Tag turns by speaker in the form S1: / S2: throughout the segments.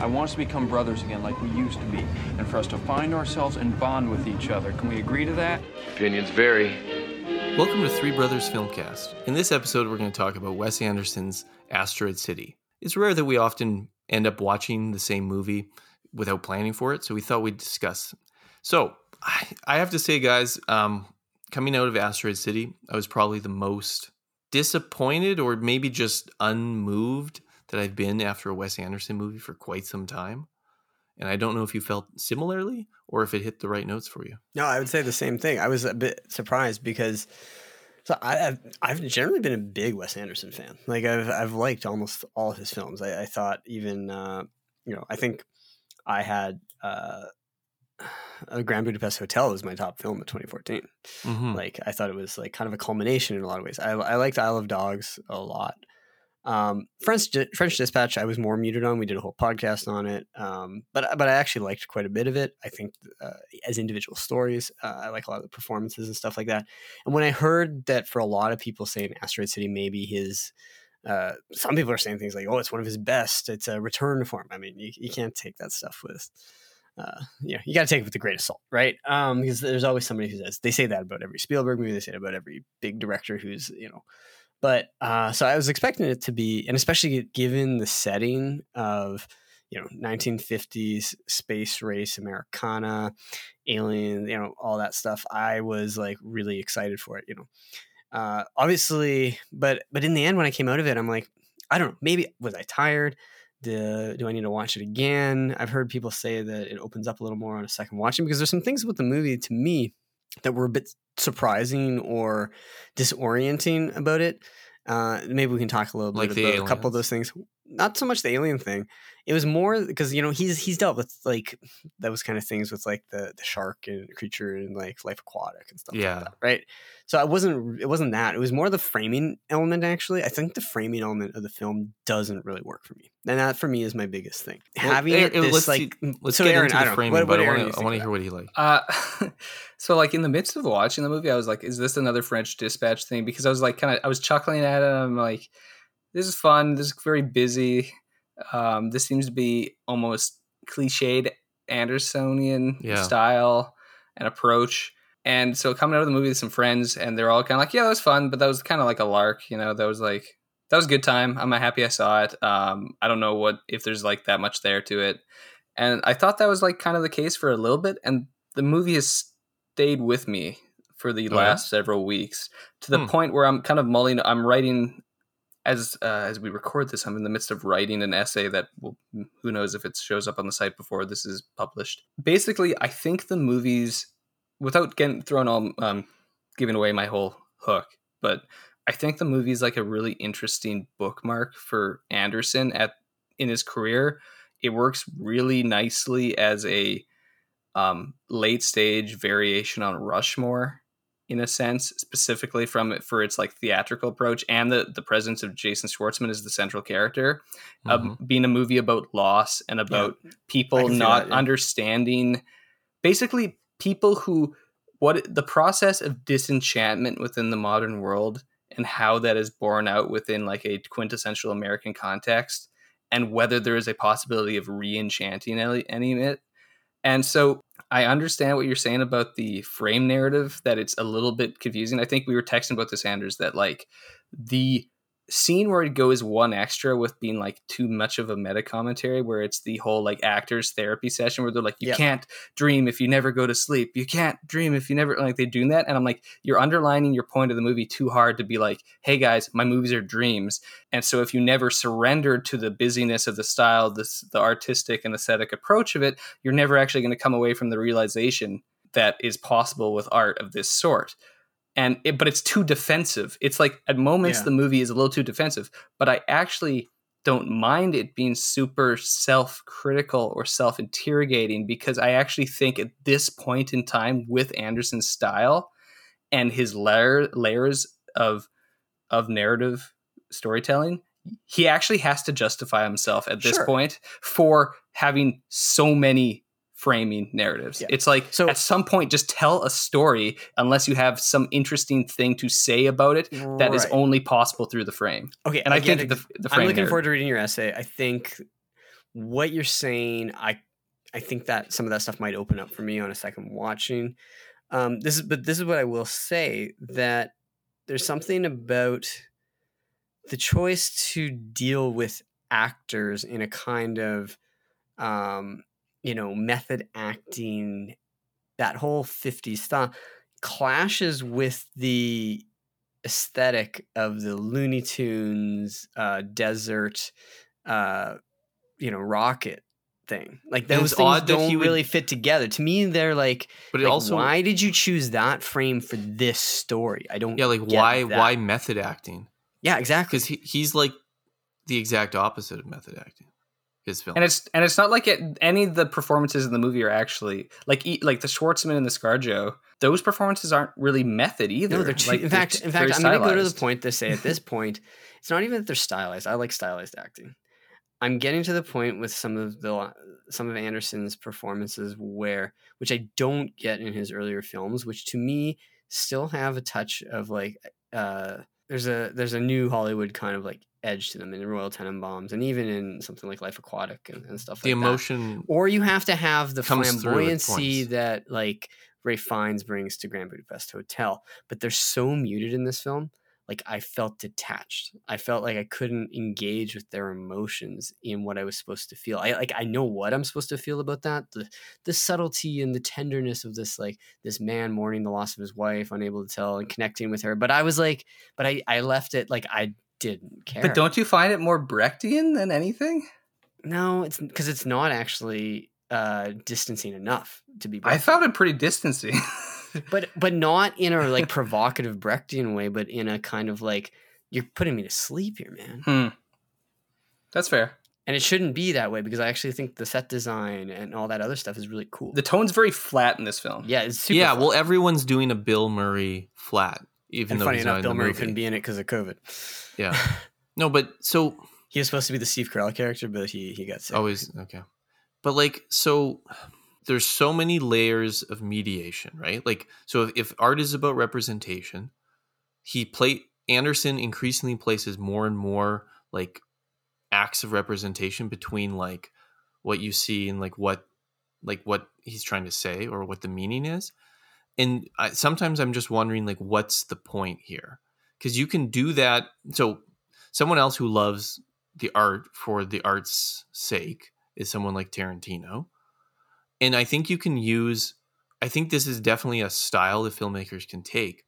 S1: I want us to become brothers again like we used to be, and for us to find ourselves and bond with each other. Can we agree to that?
S2: Opinions vary.
S3: Welcome to Three Brothers Filmcast. In this episode, we're going to talk about Wes Anderson's Asteroid City. It's rare that we often end up watching the same movie without planning for it, so we thought we'd discuss. So, I, I have to say, guys, um, coming out of Asteroid City, I was probably the most disappointed or maybe just unmoved that I've been after a Wes Anderson movie for quite some time. And I don't know if you felt similarly or if it hit the right notes for you.
S4: No, I would say the same thing. I was a bit surprised because so I, have I've generally been a big Wes Anderson fan. Like I've I've liked almost all of his films. I, I thought even uh, you know I think I had uh, a Grand Budapest Hotel was my top film of 2014. Mm-hmm. Like I thought it was like kind of a culmination in a lot of ways. I, I liked Isle of Dogs a lot. Um, French French Dispatch, I was more muted on. We did a whole podcast on it, um, but but I actually liked quite a bit of it. I think uh, as individual stories, uh, I like a lot of the performances and stuff like that. And when I heard that for a lot of people saying Asteroid City maybe his uh, some people are saying things like, "Oh, it's one of his best. It's a return form." I mean, you, you can't take that stuff with, uh, you know, you got to take it with a grain of salt, right? Um, because there's always somebody who says they say that about every Spielberg movie. They say it about every big director who's you know but uh, so I was expecting it to be, and especially given the setting of you know 1950s space race Americana, alien, you know all that stuff. I was like really excited for it. You know, uh, obviously, but but in the end, when I came out of it, I'm like, I don't know. Maybe was I tired? The, do I need to watch it again? I've heard people say that it opens up a little more on a second watching because there's some things with the movie to me that were a bit surprising or disorienting about it. Uh, maybe we can talk a little like bit about a couple of those things. Not so much the alien thing. It was more because you know he's he's dealt with like those kind of things with like the the shark and creature and like life aquatic and stuff. Yeah. Like that, right. So it wasn't it wasn't that. It was more the framing element. Actually, I think the framing element of the film doesn't really work for me, and that for me is my biggest thing. Well, Having it, this let's like see,
S3: let's so get Aaron, into the framing, what, what but I want to hear what he like.
S5: Uh, so like in the midst of watching the movie, I was like, "Is this another French Dispatch thing?" Because I was like, kind of, I was chuckling at it. I'm like, "This is fun. This is very busy. Um, this seems to be almost cliched Andersonian yeah. style and approach." And so coming out of the movie with some friends, and they're all kind of like, "Yeah, that was fun," but that was kind of like a lark, you know. That was like that was a good time. I'm happy I saw it. Um, I don't know what if there's like that much there to it, and I thought that was like kind of the case for a little bit, and the movie has stayed with me for the oh, last yeah? several weeks to the hmm. point where I'm kind of mulling. I'm writing as uh, as we record this. I'm in the midst of writing an essay that will, who knows if it shows up on the site before this is published. Basically, I think the movies, without getting thrown all um, giving away my whole hook, but I think the movie is like a really interesting bookmark for Anderson at in his career. It works really nicely as a um, late stage variation on Rushmore in a sense, specifically from it for its like theatrical approach and the the presence of Jason Schwartzman as the central character, mm-hmm. uh, being a movie about loss and about yeah. people not that, yeah. understanding, basically people who what the process of disenchantment within the modern world and how that is borne out within like a quintessential American context, and whether there is a possibility of re-enchanting any of it and so I understand what you're saying about the frame narrative, that it's a little bit confusing. I think we were texting about this, Anders, that like the scene where it goes one extra with being like too much of a meta commentary where it's the whole like actors therapy session where they're like you yep. can't dream if you never go to sleep. You can't dream if you never like they're doing that and i'm like you're underlining your point of the movie too hard to be like hey guys my movies are dreams and so if you never surrender to the busyness of the style this the artistic and aesthetic approach of it you're never actually going to come away from the realization that is possible with art of this sort and it, but it's too defensive. It's like at moments yeah. the movie is a little too defensive, but I actually don't mind it being super self-critical or self-interrogating because I actually think at this point in time with Anderson's style and his layer, layers of of narrative storytelling, he actually has to justify himself at this sure. point for having so many framing narratives. Yeah. It's like so, at some point just tell a story unless you have some interesting thing to say about it that right. is only possible through the frame.
S4: Okay,
S5: and
S4: I, I think the, the I'm looking narrative. forward to reading your essay. I think what you're saying, I I think that some of that stuff might open up for me on a second watching. Um, this is, but this is what I will say that there's something about the choice to deal with actors in a kind of, um, you know, method acting, that whole 50s style clashes with the aesthetic of the Looney Tunes uh, desert, uh, you know, rocket thing. Like those things
S3: odd
S4: don't
S3: would-
S4: really fit together. To me, they're like,
S3: But it
S4: like,
S3: also
S4: why did you choose that frame for this story? I don't.
S3: yeah, like why
S4: that.
S3: why method acting?
S4: Yeah, exactly.
S3: Because he, he's like the exact opposite of method acting. His film.
S5: and it's and it's not like it, any of the performances in the movie are actually like e- like the Schwartzman and the ScarJo. Those performances aren't really method either.
S4: No, they're too,
S5: like,
S4: in
S5: they're
S4: fact, in fact, I'm going to go to the point to say at this point, it's not even that they're stylized. I like stylized acting. I'm getting to the point with some of the some of Anderson's performances where, which I don't get in his earlier films, which to me still have a touch of like, uh, there's a there's a new Hollywood kind of like edge to them in Royal Tenenbaums and even in something like Life Aquatic and, and stuff
S3: the
S4: like that The
S3: emotion
S4: or you have to have the flamboyancy that like Ralph Fiennes brings to Grand Budapest Hotel, but they're so muted in this film. Like I felt detached. I felt like I couldn't engage with their emotions in what I was supposed to feel. I like I know what I'm supposed to feel about that. The the subtlety and the tenderness of this like this man mourning the loss of his wife, unable to tell and connecting with her. But I was like, but I I left it like I didn't care.
S5: But don't you find it more Brechtian than anything?
S4: no, it's because it's not actually uh distancing enough to be.
S5: I found it pretty distancing.
S4: but but not in a like provocative Brechtian way, but in a kind of like you're putting me to sleep here, man.
S5: hmm. That's fair.
S4: And it shouldn't be that way because I actually think the set design and all that other stuff is really cool.
S5: The tone's very flat in this film.
S4: yeah, it's super.
S3: yeah,
S4: fun.
S3: well, everyone's doing a Bill Murray flat, even
S4: and
S3: though
S4: funny
S3: he's
S4: enough,
S3: not
S4: Bill Murray
S3: movie.
S4: couldn't be in it because of COVID.
S3: Yeah. No, but so
S4: he was supposed to be the Steve Carell character, but he he got sick.
S3: always okay. But like, so there's so many layers of mediation, right? Like, so if, if art is about representation, he play Anderson increasingly places more and more like acts of representation between like what you see and like what like what he's trying to say or what the meaning is. And I, sometimes i'm just wondering like what's the point here? Because you can do that so someone else who loves the art for the art's sake is someone like tarantino and i think you can use i think this is definitely a style that filmmakers can take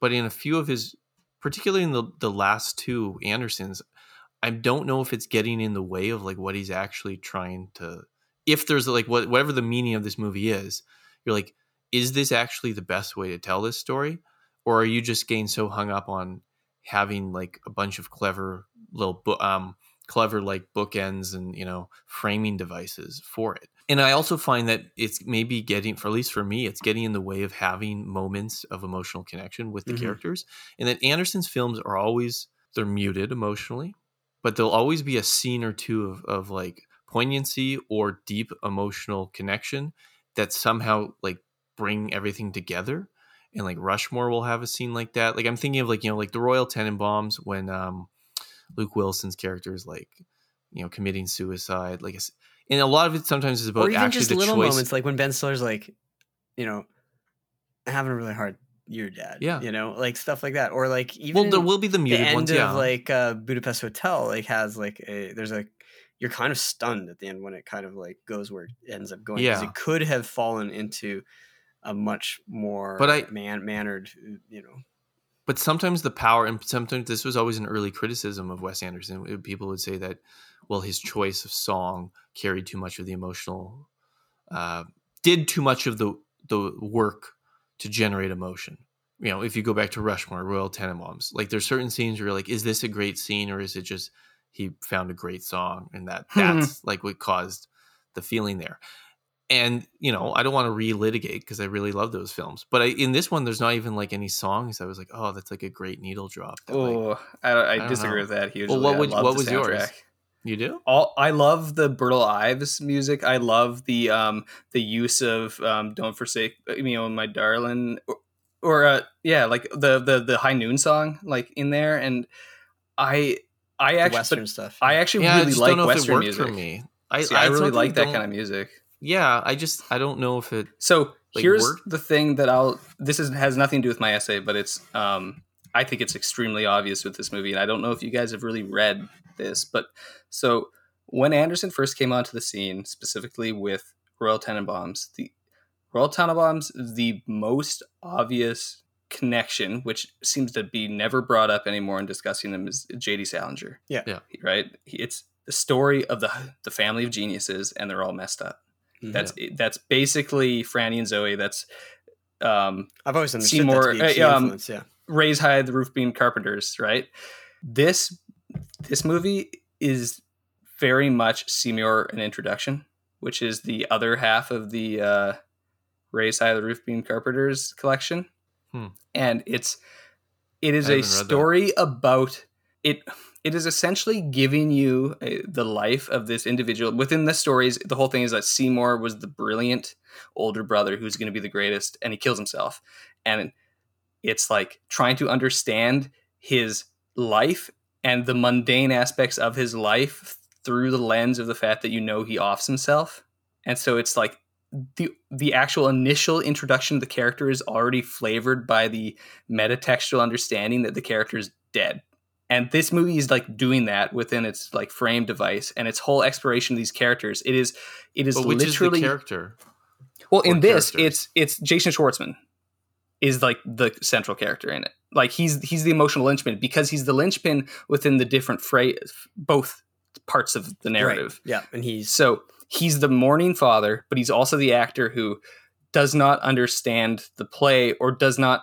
S3: but in a few of his particularly in the, the last two andersons I don't know if it's getting in the way of like what he's actually trying to. If there's like what whatever the meaning of this movie is, you're like, is this actually the best way to tell this story, or are you just getting so hung up on having like a bunch of clever little um clever like bookends and you know framing devices for it? And I also find that it's maybe getting, for at least for me, it's getting in the way of having moments of emotional connection with the
S4: Mhm.
S3: characters, and that Anderson's films are always they're muted emotionally but there'll always be a scene or two of, of like poignancy or deep emotional connection that somehow like bring everything together and like rushmore will have a scene like that like i'm thinking of like you know like the royal tenenbaums when um luke wilson's character is like you know committing suicide like and a lot of it sometimes is about
S4: or even
S3: actually
S4: just
S3: the
S4: little
S3: choice
S4: moments like when Ben Stiller's like, you know, having a really hard year, Dad.
S3: Yeah.
S4: you know, like stuff like that, or like even
S3: well there will be the
S4: the
S3: muted
S4: end
S3: ones
S4: of
S3: yeah
S4: like uh, Budapest Hotel like has like a there's a you're kind of stunned at the end when it kind of like goes where it ends up going because
S3: Yeah.
S4: it could have fallen into a much more
S3: But I-
S4: man mannered you know
S3: but sometimes the power and sometimes this was always an early criticism of Wes Anderson. People would say that well, his choice of song carried too much of the emotional, uh, did too much of the the work to generate emotion. You know, if you go back to Rushmore, Royal Tenenbaums, like there's certain scenes where you're like, is this a great scene or is it just he found a great song and that that's like what caused the feeling there. And you know, I don't want to relitigate because I really love those films. But I, in this one, there's not even like any songs. I was like, oh, that's like a great needle drop. that, like-
S5: Oh, I, I,
S3: don't
S5: disagree
S3: know.
S5: with that hugely.
S3: what would- what
S5: the
S3: was yours? you do?
S5: All I love the Burl Ives music. I love the um the use of um "Don't Forsake Me, Oh My Darling," or, or uh, yeah, like the the the High Noon song like in there, and I I actually
S4: western
S5: but
S4: stuff
S5: I actually
S3: yeah,
S5: really
S3: just
S5: like
S3: don't know if it
S5: Western music.
S3: for me. I,
S5: See, I, really like that kind of music.
S3: Yeah, I just I don't know if it.
S5: So
S3: like,
S5: here's
S3: work?
S5: the thing that I'll. This is has nothing to do with my essay, but it's. Um, I think it's extremely obvious with this movie, and I don't know if you guys have really read this, but so when Anderson first came onto the scene, specifically with Royal Tenenbaums, the Royal Tenenbaums, the most obvious connection, which seems to be never brought up anymore in discussing them, is J.D. Salinger.
S4: Yeah.
S3: Yeah.
S5: Right. It's the story of the the family of geniuses, and they're all messed up.
S4: Mhm.
S5: That's that's basically Franny and Zooey. That's um,
S4: I've always understood
S5: Seymour,
S4: that to be a key
S5: uh, um.
S4: Yeah,
S5: Raise High the Roof Beam Carpenters. Right. This this movie is very much Seymour an introduction, which is the other half of the uh, Raise High the Roof Beam Carpenters collection,
S3: Hmm.
S5: and it's it is a
S3: haven't that.
S5: story about it. It is essentially giving you uh, the life of this individual. Within the stories, the whole thing is that Seymour was the brilliant older brother who's going to be the greatest, and he kills himself. And it's like trying to understand his life and the mundane aspects of his life through the lens of the fact that you know he offs himself. And so it's like the the actual initial introduction of the character is already flavored by the metatextual understanding that the character is dead. And this movie is like doing that within its like frame device and its whole exploration of these characters. It is it is
S3: But which
S5: literally
S3: is the character?
S5: well, in this,
S3: characters?
S5: it's it's Jason Schwartzman is like the central character in it. Like he's he's the emotional linchpin because he's the linchpin within the different phrase, both parts of the narrative.
S4: Right. Yeah, and he's
S5: So he's the mourning father, but he's also the actor who does not understand the play or does not.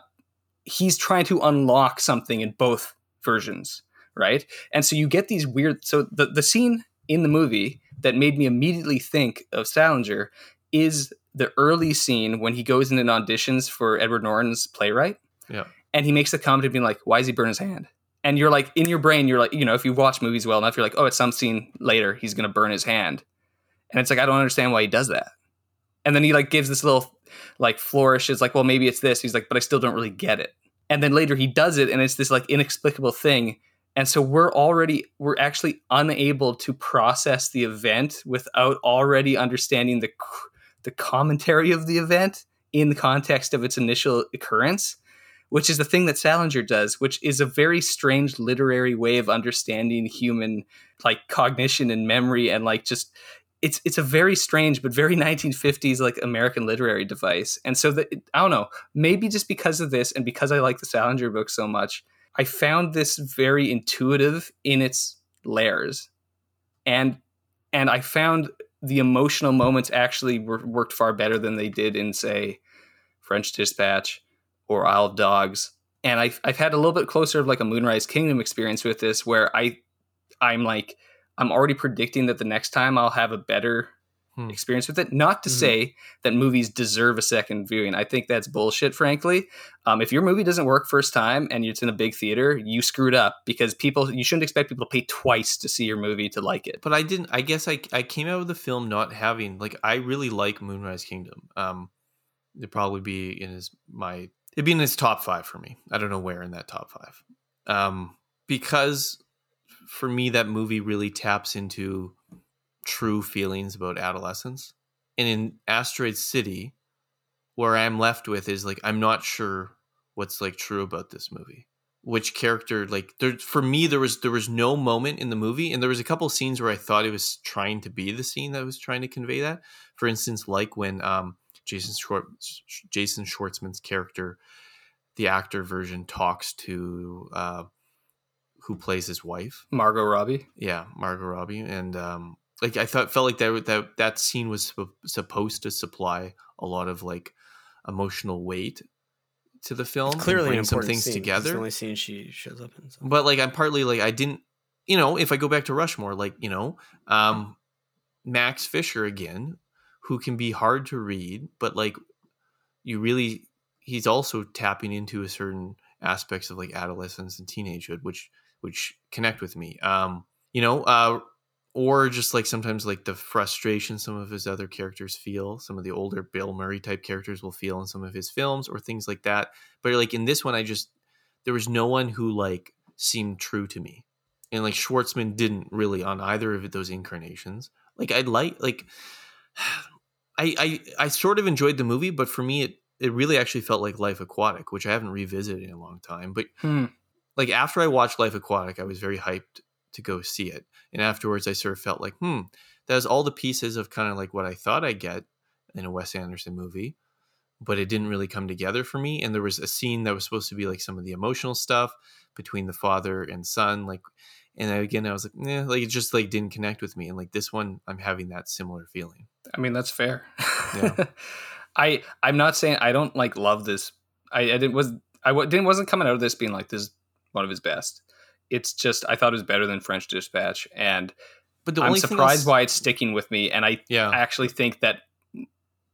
S5: He's trying to unlock something in both versions, right? And so you get these weird. So the the scene in the movie that made me immediately think of Salinger is the early scene when he goes in and auditions for Edward Norton's playwright.
S3: Yeah.
S5: And he makes the comment of being like, "Why does he burn his hand?" And you're like, in your brain, you're like, you know, if you watch movies well enough, you're like, oh, at some scene later, he's going to burn his hand. And it's like, I don't understand why he does that. And then he like gives this little like flourish. It's like, well, maybe it's this. He's like, but I still don't really get it. And then later he does it, and it's this like inexplicable thing. And so we're already we're actually unable to process the event without already understanding the the commentary of the event in the context of its initial occurrence, which is the thing that Salinger does, which is a very strange literary way of understanding human like cognition and memory and like just it's it's a very strange but very 1950s like American literary device. And so that I don't know, maybe just because of this and because I like the Salinger book so much, I found this very intuitive in its layers. And and I found the emotional moments actually were, worked far better than they did in say French Dispatch or Isle of Dogs. And I've, I've had a little bit closer of like a Moonrise Kingdom experience with this where I I'm like I'm already predicting that the next time I'll have a better
S3: Hmm.
S5: experience with it. Not to
S4: Mhm.
S5: say that movies deserve a second viewing. I think that's bullshit, frankly. Um, if your movie doesn't work first time and it's in a big theater, you screwed up because people you shouldn't expect people to pay twice to see your movie to like it.
S3: But I didn't. I guess I I came out of the film not having like I really like Moonrise Kingdom. Um, it'd probably be in his my it'd be in his top five for me. I don't know where in that top five. Um, because for me that movie really taps into true feelings about adolescence, and in Asteroid City, where I'm left with is like I'm not sure what's like true about this movie. Which character like there for me there was there was no moment in the movie and there was a couple scenes where i thought it was trying to be the scene that was trying to convey that. For instance like when um jason Schwartz, jason schwartzman's character the actor version talks to uh who plays his wife
S5: Margot Robbie.
S3: yeah margot robbie and um like i thought felt like that that that scene was sup- supposed to supply a lot of like emotional weight to the film and
S4: clearly
S3: bring some things
S4: scene. It's
S3: together
S4: the only scene she shows up in. So.
S3: but like I'm partly like I didn't you know if I go back to Rushmore like you know um Max Fisher again who can be hard to read but like you really he's also tapping into a certain aspects of like adolescence and teenagehood which which connect with me um you know uh or just like sometimes like the frustration some of his other characters feel some of the older bill murray type characters will feel in some of his films or things like that but like in this one i just there was no one who like seemed true to me and like schwartzman didn't really on either of those incarnations like I'd like like I I I sort of enjoyed the movie, but for me it it really actually felt like Life Aquatic, which I haven't revisited in a long time. But
S5: Hmm.
S3: Like after I watched Life Aquatic, I was very hyped to go see it, and afterwards I sort of felt like, hmm, that has all the pieces of kind of like what I thought I'd get in a Wes Anderson movie, but it didn't really come together for me. And there was a scene that was supposed to be like some of the emotional stuff between the father and son, like. And again, I was like, eh, like it just like didn't connect with me. And like this one, I'm having that similar feeling.
S5: I mean, that's fair.
S3: Yeah.
S5: I I'm not saying I don't like love this. I, I didn't was I didn't wasn't coming out of this being like this is one of his best. It's just I thought it was better than French Dispatch, and
S3: But the
S5: I'm surprised
S3: else-
S5: why it's sticking with me. And I
S3: yeah,
S5: actually think that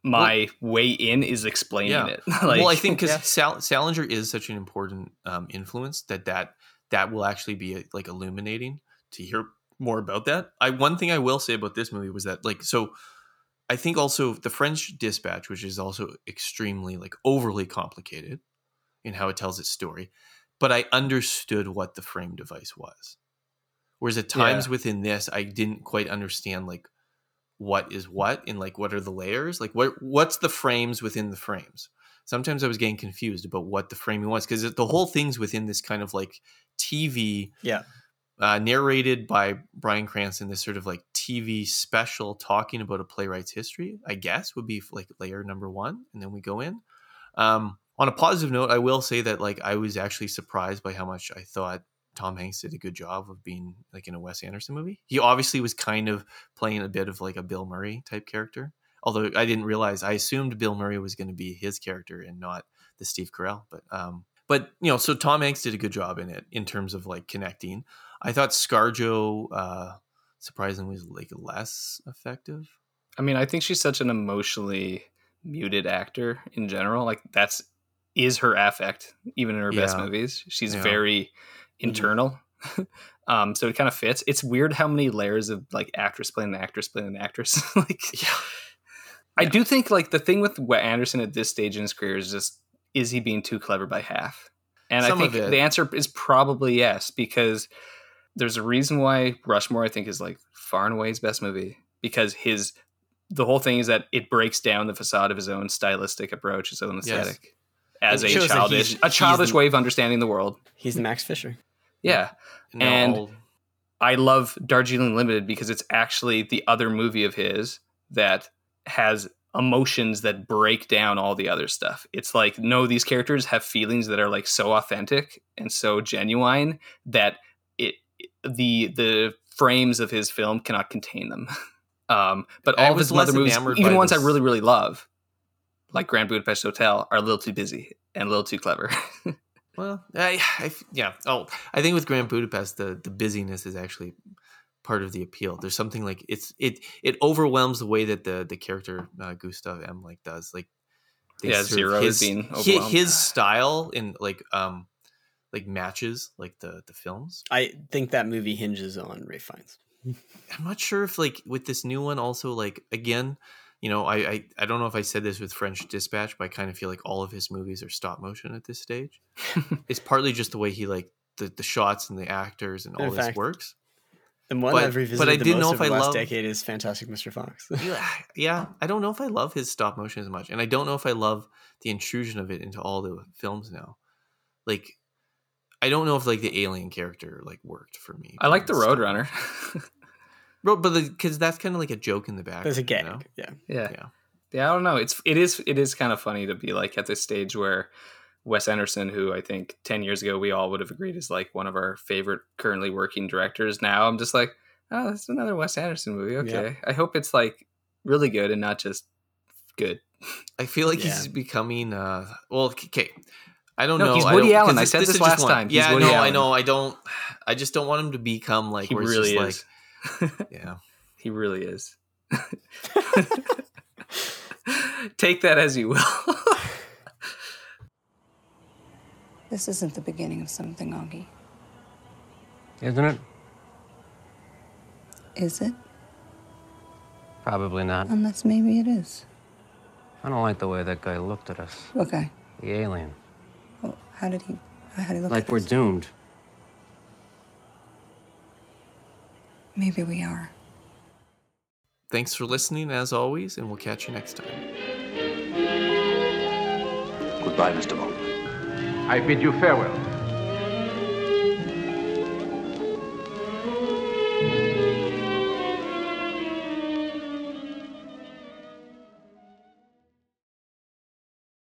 S5: my way in is explaining
S3: Yeah.
S5: it. like,
S3: well, I think because
S5: yeah.
S3: Sal- Salinger is such an important um, influence that that that will actually be like illuminating to hear more about that. I one thing I will say about this movie was that like so. I think also the French Dispatch, which is also extremely like overly complicated in how it tells its story, but I understood what the frame device was. Whereas at times
S5: Yeah.
S3: within this, I didn't quite understand like what is what and like what are the layers, like what what's the frames within the frames. Sometimes I was getting confused about what the framing was because the whole thing's within this kind of like TV
S4: Yeah.
S3: uh, narrated by Bryan Cranston, this sort of like TV special talking about a playwright's history, I guess would be like layer number one. And then we go in. Um, on a positive note, I will say that like I was actually surprised by how much I thought Tom Hanks did a good job of being like in a Wes Anderson movie. He obviously was kind of playing a bit of like a Bill Murray type character. Although I didn't realize, I assumed Bill Murray was going to be his character and not the Steve Carell. But um, but you know, so Tom Hanks did a good job in it in terms of like connecting. I thought ScarJo uh, surprisingly was like less effective.
S5: I mean, I think she's such an emotionally muted actor in general. Like that's is her affect even in her best movies. She's
S3: Yeah.
S5: very internal. um, so it kind of fits. It's weird how many layers of like actress playing an actress playing an actress. like
S3: Yeah.
S5: I do think like the thing with Anderson at this stage in his career is just is he being too clever by half? And
S3: Some
S5: I think the answer is probably yes because there's a reason why Rushmore I think is like far and away his best movie because his the whole thing is that it breaks down the facade of his own stylistic approach, his own
S3: Yes.
S5: Aesthetic as
S4: It
S5: a childish a childish
S4: the-
S5: way of understanding the world.
S4: He's the Max Fisher.
S5: Yeah.
S3: Now
S5: And- I love Darjeeling Limited because it's actually the other movie of his that has emotions that break down all the other stuff. It's like no, these characters have feelings that are like so authentic and so genuine that it the the frames of his film cannot contain them. Um, but all of his other movies, even
S3: by
S5: ones I really really love, like Grand Budapest Hotel, are a little too busy and a little too clever.
S3: well, I, I, yeah. Oh, I think with Grand Budapest, the the busyness is actually part of the appeal. There's something like it's it it overwhelms the way that the the character uh, Gustav M like does like they
S5: Yeah,
S3: sort of-
S5: Zero is being
S3: hi-
S5: overwhelmed.
S3: his style in like um like matches like the the films.
S4: I think that movie hinges on Ralph Fiennes.
S3: I'm not sure if like with this new one also like again, you know, I, I I don't know if I said this with French Dispatch, but I kind of feel like all of his movies are stop motion at this stage. it's partly just the way he like the, the shots and the actors and all
S4: In
S3: this
S4: fact,
S3: works.
S4: The one
S3: But-
S4: I've
S3: but I
S4: the
S3: didn't
S4: most
S3: know if I
S4: last
S3: love-
S4: decade is Fantastic Mr. Fox.
S3: Yeah, yeah, I don't know if I love his stop motion as much, and I don't know if I love the intrusion of it into all the films now. Like, I don't know if like the alien character like worked for me.
S5: I like the Roadrunner.
S3: Bro, but because that's kind of like a joke in the back.
S4: There's a gag.
S3: You know?
S4: Yeah.
S5: Yeah.
S3: Yeah.
S5: Yeah, I don't know. It's it is it is kind of funny to be like at this stage where Wes Anderson, who I think ten years ago we all would have agreed is like one of our favorite currently working directors. Now I'm just like, oh, that's another Wes Anderson movie. Okay, I hope it's like really good and not just good.
S3: I feel like
S4: Yeah.
S3: he's becoming uh well okay. I don't
S5: No,
S3: know.
S5: he's
S3: I
S5: Woody
S3: don't-
S5: Allen.
S3: 'cause
S5: I said this
S3: is just
S5: last time. He's
S3: Yeah,
S5: Woody
S3: no, I know. I don't. I just don't want him to become like
S5: He
S3: where it's
S5: really
S3: just
S5: is.
S3: like yeah.
S5: he really is. Take that as you will.
S2: This isn't the beginning of something, Augie.
S6: Isn't it?
S2: Is it?
S6: Probably not.
S2: Unless maybe it is.
S6: I don't like the way that guy looked at us.
S2: Okay.
S6: The alien.
S2: Well, how did he? How did he look?
S6: Like
S2: at
S6: we're
S2: us?
S6: doomed.
S2: Maybe we are.
S3: Thanks for listening, as always, and we'll catch you next time.
S7: Goodbye, Mr. Bond.
S8: I bid you farewell.